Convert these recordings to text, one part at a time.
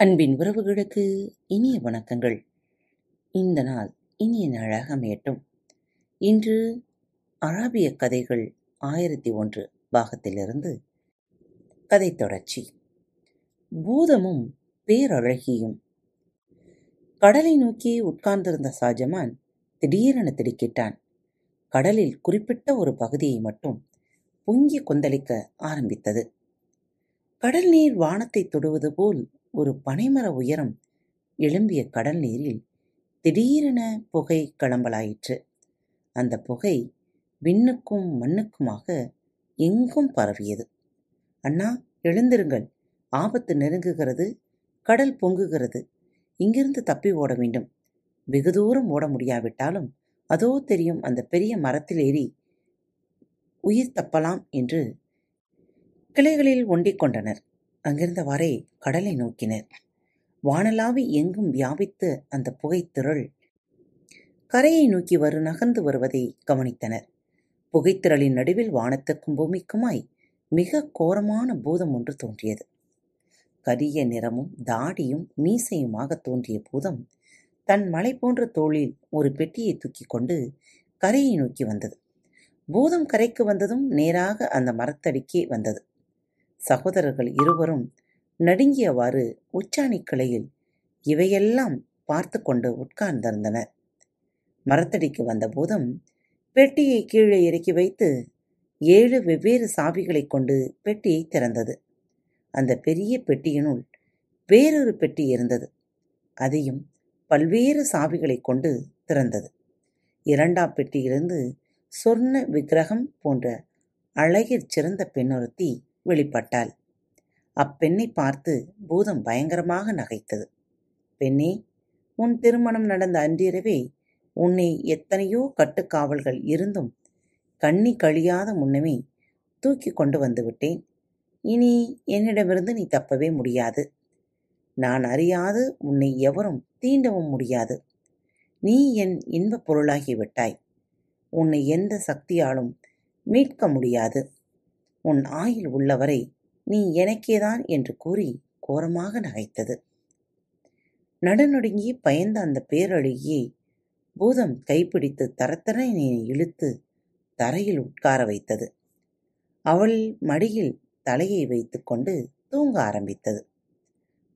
அன்பின் உறவுகளுக்கு இனிய வணக்கங்கள். இந்த நாள் இனிய நாளாக அமையட்டும். இன்று அராபிய கதைகள் ஆயிரத்தி ஒன்று பாகத்திலிருந்து கதை தொடர்ச்சி. பூதமும் பேரழகியும். கடலை நோக்கி உட்கார்ந்திருந்த ஷாஜமான் திடீரென திடுக்கிட்டான். கடலில் குறிப்பிட்ட ஒரு பகுதியை மட்டும் பொங்கி கொந்தளிக்க ஆரம்பித்தது. கடல் நீர் வானத்தை தொடுவது போல் ஒரு பனைமர உயரம் எழும்பிய கடல் நீரில் திடீரென புகை கிளம்பலாயிற்று. அந்த புகை விண்ணுக்கும் மண்ணுக்குமாக எங்கும் பரவியது. அண்ணா எழுந்திருங்கள். ஆபத்து நெருங்குகிறது கடல் பொங்குகிறது. இங்கிருந்து தப்பி ஓட வேண்டும். வெகு தூரம் ஓட முடியாவிட்டாலும் அதோ தெரியும் அந்த பெரிய மரத்தில் ஏறி உயிர் தப்பலாம் என்று கிளைகளில் ஒண்டிக் கொண்டனர். அங்கிருந்தவாறே கடலை நோக்கினர். வானலாவி எங்கும் வியாபித்த அந்த புகைத்திரள் கரையை நோக்கி வரு நகர்ந்து வருவதை கவனித்தனர். புகைத்திரளின் நடுவில் வானத்துக்கும் பூமிக்குமாய் மிக கோரமான பூதம் ஒன்று தோன்றியது. கரிய நிறமும் தாடியும் மீசையுமாக தோன்றிய பூதம் தன் மலை போன்ற தோளில் ஒரு பெட்டியை தூக்கிக் கொண்டு கரையை நோக்கி வந்தது. பூதம் கரைக்கு வந்ததும் நேராக அந்த மரத்தடிக்கே வந்தது. சகோதரர்கள் இருவரும் நடுங்கியவாறு உச்சாணி கிளையில் இவையெல்லாம் பார்த்து கொண்டு உட்கார்ந்திருந்தனர். மரத்தடிக்கு வந்த போதும் பெட்டியை கீழே இறக்கி வைத்து ஏழு வெவ்வேறு சாவிகளைக் கொண்டு பெட்டியை திறந்தது. அந்த பெரிய பெட்டியினுள் வேறொரு பெட்டி இருந்தது. அதையும் பல்வேறு சாவிகளைக் கொண்டு திறந்தது. இரண்டாம் பெட்டியிலிருந்து சொர்ண விக்கிரகம் போன்ற அழகிற் சிறந்த பெண்ணொருத்தி வெளிப்பட்டாள். அப்பெண்ணை பார்த்து பூதம் பயங்கரமாக நகைத்தது. பெண்ணே உன் திருமணம் நடந்த அன்றிரவே உன்னை எத்தனையோ கட்டுக்காவல்கள் இருந்தும் கண்ணி கழியாத முன்னமே தூக்கி கொண்டு வந்து விட்டேன். இனி என்னிடமிருந்து நீ தப்பவே முடியாது. நான் அறியாது உன்னை எவரும் தீண்டவும் முடியாது. நீ என் இன்பப் பொருளாகிவிட்டாய் உன்னை எந்த சக்தியாலும் மீட்க முடியாது. உன் ஆயில் உள்ளவரை நீ எனக்கேதான் என்று கூறி கோரமாக நகைத்தது. நடுநடுங்கி பயந்த அந்த பேரழுகியை பூதம் கைப்பிடித்து தரத்தரனை இழுத்து தரையில் உட்கார வைத்தது. அவள் மடியில் தலையை வைத்துக்கொண்டு தூங்க ஆரம்பித்தது.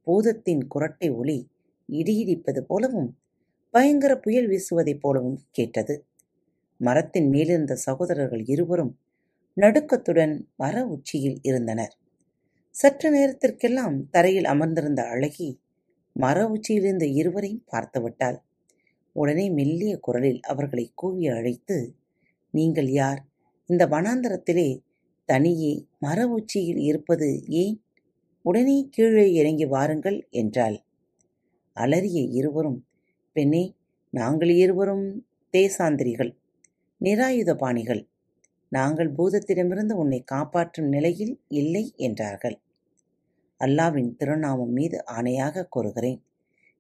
பூதத்தின் குரட்டை ஒளி இடியிடிப்பது போலவும் பயங்கர புயல் வீசுவதைப் போலவும் கேட்டது. மரத்தின் மேலிருந்த சகோதரர்கள் இருவரும் நடுக்கத்துடன் மர உச்சியில் இருந்தனர். சற்று நேரத்திற்கெல்லாம் தரையில் அமர்ந்திருந்த அழகி மர உச்சியிலிருந்த இருவரையும் பார்த்துவிட்டாள் உடனே மெல்லிய குரலில் அவர்களை கூவி அழைத்து நீங்கள் யார்? இந்த வனாந்தரத்திலே தனியே மர உச்சியில் இருப்பது ஏன்? உடனே கீழே இறங்கி வாருங்கள் என்றாள். அலறிய இருவரும் பெண்ணே நாங்கள் இருவரும் தேசாந்திரிகள் நிராயுதபாணிகள். நாங்கள் பூதத்திடமிருந்து உன்னை காப்பாற்றும் நிலையில் இல்லை என்றார்கள். அல்லாவின் திருநாமம் மீது ஆணையாக கூறுகிறேன்.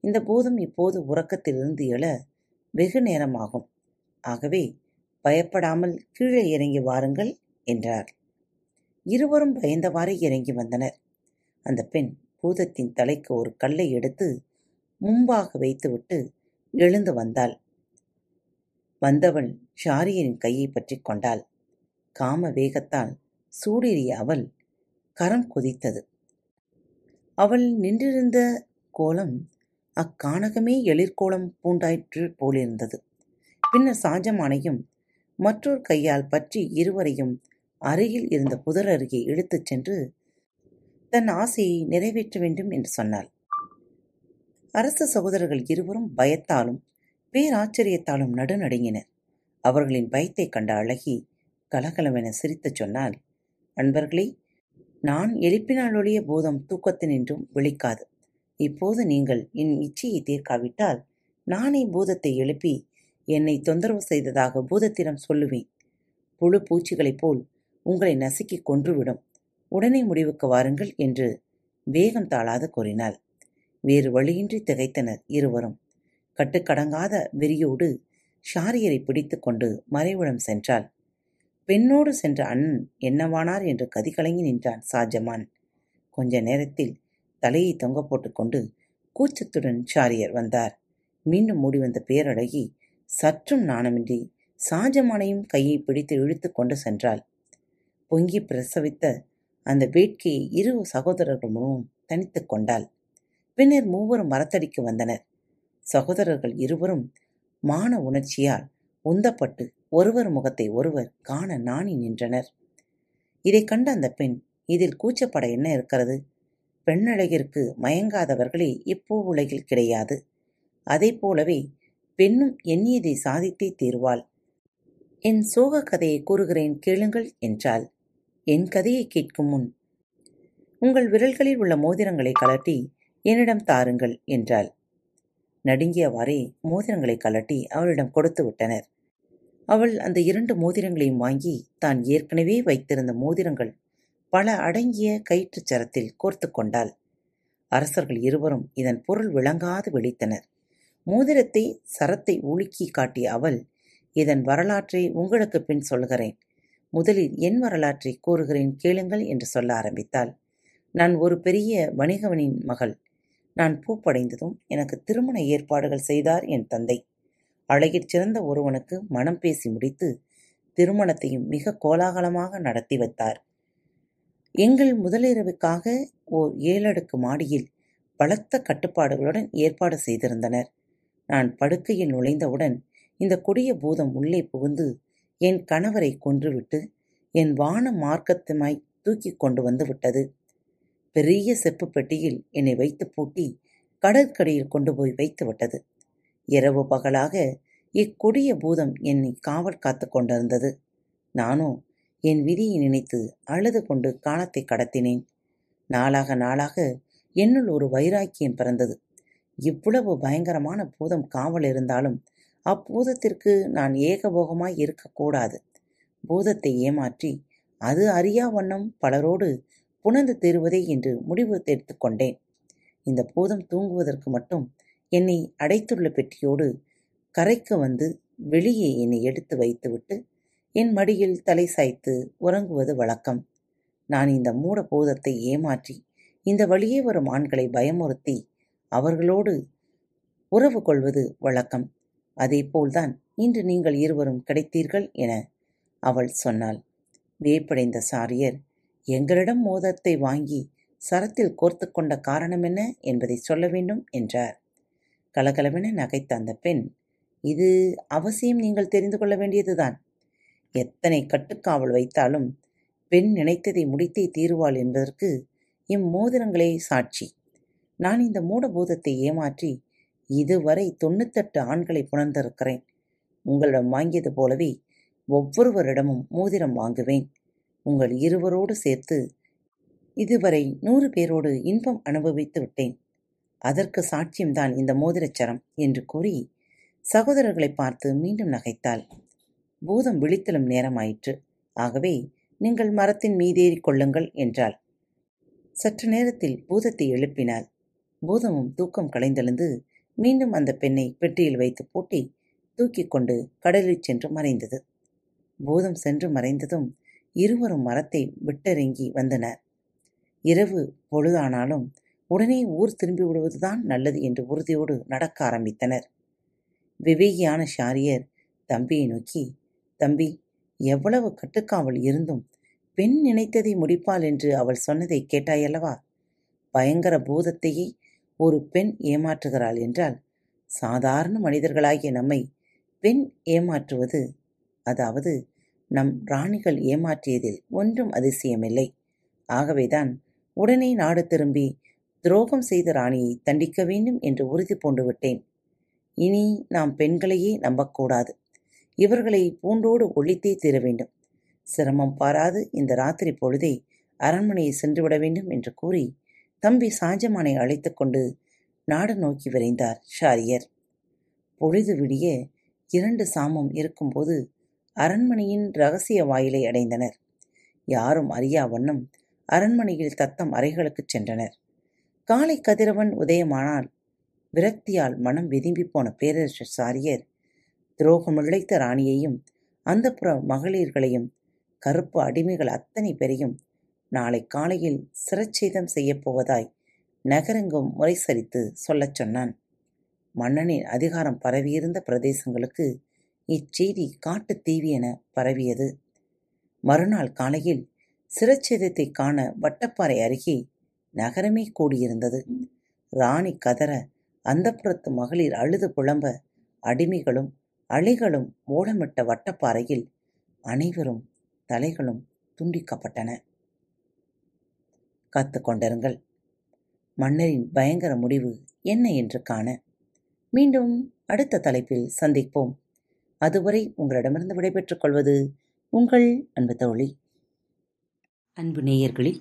இந்த பூதம் இப்போது உறக்கத்திலிருந்து எழ வெகு நேரமாகும். ஆகவே பயப்படாமல் கீழே இறங்கி வாருங்கள் என்றார். இருவரும் பயந்தவாறு இறங்கி வந்தனர். அந்த பெண் பூதத்தின் தலைக்கு ஒரு கல்லை எடுத்து முன்பாக வைத்துவிட்டு எழுந்து வந்தாள். வந்தவள் ஷாரியனின் கையை பற்றி கொண்டாள். காம வேகத்தால் சூடேறிய அவள் கரம் கொதித்தது. அவள் நின்றிருந்த கோலம் அக்கானகமே எழிற்கோலம் பூண்டாயிற்று போலிருந்தது. பின்னர் சாஜமானையும் மற்றொரு கையால் பற்றி இருவரையும் அருகில் இருந்த புதர் அருகே இழுத்துச் சென்று தன் ஆசையை நிறைவேற்ற வேண்டும் என்று சொன்னாள். அரச சகோதரர்கள் இருவரும் பயத்தாலும் பேராச்சரியத்தாலும் நடுநடுங்கினர். அவர்களின் பயத்தைக் கண்ட அழகி கலகலவென சிரித்துச் சொன்னால் அன்பர்களே நான் எழுப்பினாலொழிய பூதம் தூக்கத்தினின்றும் விழிக்காது. இப்போது நீங்கள் என் இச்சையை தீர்க்காவிட்டால் நானே பூதத்தை எழுப்பி என்னை தொந்தரவு செய்ததாக பூதத்திடம் சொல்லுவேன். புழு பூச்சிகளைப் போல் உங்களை நசுக்கி கொன்றுவிடும். உடனே முடிவுக்கு வாருங்கள் என்று வேகம் தாழாது கூறினாள். வேறு வழியின்றி திகைத்தனர் இருவரும். கட்டுக்கடங்காத வெறியோடு ஷாரியரை பிடித்து கொண்டு மறைவிடம் சென்றாள். பெண்ணோடு சென்ற அண்ணன் என்னவானார் என்று கதிகலங்கி நின்றான் ஷாஜமான் கொஞ்ச நேரத்தில் தலையை தொங்க போட்டுக்கொண்டு கூச்சத்துடன் சாரியர் வந்தார். மீண்டும் மூடி வந்த பேரழகி சற்றும் நாணமின்றி சாஜமானையும் கையை பிடித்து இழுத்து கொண்டு சென்றாள். பொங்கி பிரசவித்த அந்த வேட்கையை இரு சகோதரர்களும் தனித்து கொண்டாள். பின்னர் மூவரும் மரத்தடிக்கு வந்தனர். சகோதரர்கள் இருவரும் மான உணர்ச்சியால் உந்தப்பட்டு ஒருவர் முகத்தை ஒருவர் காண நாணி நின்றனர். இதை கண்ட அந்த பெண் இதில் கூச்சப்பட என்ன இருக்கிறது? பெண்ணழகிற்கு மயங்காதவர்களே இப்போ உலகில் கிடையாது. அதை போலவே பெண்ணும் எண்ணியதை சாதித்தே தீர்வாள். என் சோக கதையை கூறுகிறேன் கேளுங்கள் என்றாள். என் கதையை கேட்கும் முன் உங்கள் விரல்களில் உள்ள மோதிரங்களை கலட்டி என்னிடம் தாருங்கள் என்றாள். நடுங்கியவாறே மோதிரங்களை கலட்டி அவளிடம் கொடுத்து விட்டனர். அவள் அந்த இரண்டு மோதிரங்களையும் வாங்கி தான் ஏற்கனவே வைத்திருந்த மோதிரங்கள் பல அடங்கிய கயிற்றுச் சரத்தில் கோர்த்து கொண்டாள். அரசர்கள் இருவரும் இதன் பொருள் விளங்காது விழித்தனர். மோதிரத்தை சரத்தை உலுக்கி காட்டிய அவள் இதன் வரலாற்றை உங்களுக்கு பின் சொல்கிறேன் முதலில் என் வரலாற்றை கூறுகிறேன் கேளுங்கள் என்று சொல்ல ஆரம்பித்தாள். நான் ஒரு பெரிய வணிகவனின் மகள். நான் பூப்படைந்ததும் எனக்கு திருமண ஏற்பாடுகள் செய்தார் என் தந்தை. அழகிற் சிறந்த ஒருவனுக்கு மனம் பேசி முடித்து திருமணத்தையும் மிக கோலாகலமாக நடத்தி வைத்தார். எங்கள் முதலிரவுக்காக ஓர் ஏழடுக்கு மாடியில் பலத்த கட்டுப்பாடுகளுடன் ஏற்பாடு செய்திருந்தனர். நான் படுக்கையில் நுழைந்தவுடன் இந்த கொடிய பூதம் உள்ளே புகுந்து என் கணவரை கொன்றுவிட்டு என் வான மார்க்கத்துமாய் தூக்கி கொண்டு வந்து விட்டது. பெரிய செப்பு பெட்டியில் என்னை வைத்து பூட்டி கடற்கரையில் கொண்டு போய் வைத்து விட்டது. இரவு பகலாக இக்கொடிய பூதம் என்னை காவல் காத்து கொண்டிருந்தது. நானோ என் விதியை நினைத்து அழுது கொண்டு காலத்தை கடத்தினேன். நாளாக நாளாக என்னுள் ஒரு வைராக்கியம் பிறந்தது. இவ்வளவு பயங்கரமான பூதம் காவல் இருந்தாலும் அப்பூதத்திற்கு நான் ஏகபோகமாய் இருக்கக்கூடாது பூதத்தை ஏமாற்றி அது அறியா வண்ணம் பலரோடு புணர்ந்து தீருவதே என்று முடிவு எடுத்துக்கொண்டேன் இந்த பூதம் தூங்குவதற்கு மட்டும் என்னை அடைத்துள்ள பெட்டியோடு கரைக்கு வந்து வெளியே என்னை எடுத்து வைத்துவிட்டு என் மடியில் தலை சாய்த்து உறங்குவது வழக்கம். நான் இந்த மூட போதத்தை ஏமாற்றி இந்த வழியே வரும் ஆண்களை பயமுறுத்தி அவர்களோடு உறவு கொள்வது வழக்கம். அதேபோல்தான் இன்று நீங்கள் இருவரும் கிடைத்தீர்கள் என அவள் சொன்னாள். வியப்படைந்த சாரியர் எங்களிடம் மோதத்தை வாங்கி சரத்தில் கோர்த்து கொண்ட காரணம் என்ன என்பதை சொல்ல வேண்டும் என்றார். கலகலவென நகைத்த அந்த பெண் இது அவசியம் நீங்கள் தெரிந்து கொள்ள வேண்டியதுதான். எத்தனை கட்டுக்காவல் வைத்தாலும் பெண் நினைத்ததை முடித்தே தீருவாள் என்பதற்கு இம்மோதிரங்களே சாட்சி. நான் இந்த மூடபூதத்தை ஏமாற்றி இதுவரை தொண்ணூத்தெட்டு ஆண்களை புணர்ந்திருக்கிறேன். உங்களிடம் வாங்கியது போலவே ஒவ்வொருவரிடமும் மோதிரம் வாங்குவேன். உங்கள் இருவரோடு சேர்த்து இதுவரை நூறு பேரோடு இன்பம் அனுபவித்து விட்டேன். அதற்கு சாட்சியம்தான் இந்த மோதிரச்சரம் என்று கூறி சகோதரர்களை பார்த்து மீண்டும் நகைத்தாள். பூதம் விழித்தலும் நேரமாயிற்று. ஆகவே நீங்கள் மரத்தின் மீதேறிக் கொள்ளுங்கள் என்றாள். சற்று நேரத்தில் பூதத்தை எழுப்பினாள். பூதமும் தூக்கம் களைந்தெழுந்து மீண்டும் அந்த பெண்ணை பெட்டியில் வைத்து பூட்டி தூக்கிக் கொண்டு கடலில் சென்று மறைந்தது. பூதம் சென்று மறைந்ததும் இருவரும் மரத்தை விட்டிறங்கி வந்தனர். இரவு பொழுதானாலும் உடனே ஊர் திரும்பி விடுவதுதான் நல்லது என்று உறுதியோடு நடக்க ஆரம்பித்தனர். விவேகியான ஷாரியர் தம்பியை நோக்கி தம்பி எவ்வளவு கட்டுக்காவல் இருந்தும் பெண் நினைத்ததை முடிப்பாள் என்று அவள் சொன்னதை கேட்டாயல்லவா? பயங்கர பூதத்தையே ஒரு பெண் ஏமாற்றுகிறாள் என்றால் சாதாரண மனிதர்களாகிய நம்மை பெண் ஏமாற்றுவது அதாவது நம் ராணிகள் ஏமாற்றியதில் ஒன்றும் அதிசயமில்லை. ஆகவேதான் உடனே நாடு திரும்பி துரோகம் செய்த ராணியை தண்டிக்க வேண்டும் என்று உறுதி பூண்டு விட்டேன். இனி நாம் பெண்களையே நம்பக்கூடாது. இவர்களை பூண்டோடு ஒழித்தே தீர வேண்டும். சிரமம் பாராது இந்த ராத்திரி பொழுதே அரண்மனையை சென்றுவிட வேண்டும் என்று கூறி தம்பி சாஞ்சமானை அழைத்து கொண்டு நாடு நோக்கி விரைந்தார் ஷாரியர் பொழுது விடிய இரண்டு சாமம் இருக்கும்போது அரண்மனையின் ரகசிய வாயிலை அடைந்தனர். யாரும் அறியா வண்ணம் அரண்மனையில் தத்தம் அறைகளுக்குச் சென்றனர். காலை கதிரவன் உதயமானால் விரக்தியால் மனம் விரும்பி போன பேரரசர் சாரியர் துரோகம் துரோகமிழைத்த ராணியையும் அந்தப்புற மகளிர்களையும் கருப்பு அடிமைகள் அத்தனை பேரையும் நாளை காலையில் சிரச்சேதம் செய்யப் போவதாய் நகரெங்கும் முறைசரித்து சொல்லச் சொன்னான். மன்னனின் அதிகாரம் பரவியிருந்த பிரதேசங்களுக்கு இச்செய்தி காட்டுத் தீவி என பரவியது. மறுநாள் காலையில் சிரச்சேதத்தை காண வட்டப்பாறை அருகே நகரமே கூடியிருந்தது. ராணி கதற அந்தப்புறத்து மகளிர் அழுது புலம்ப அடிமைகளும் அழிகளும் ஓடமிட்ட வட்டப்பாறையில் அனைவரும் தலைகளும் துண்டிக்கப்பட்டன. காத்து கொண்டிருங்கள். மன்னரின் பயங்கர முடிவு என்ன என்று காண. மீண்டும் அடுத்த தலைப்பில் சந்திப்போம். அதுவரை உங்களிடமிருந்து விடைபெற்றுக் கொள்வது உங்கள் அன்பு தோழி. அன்பு நேயர்களில்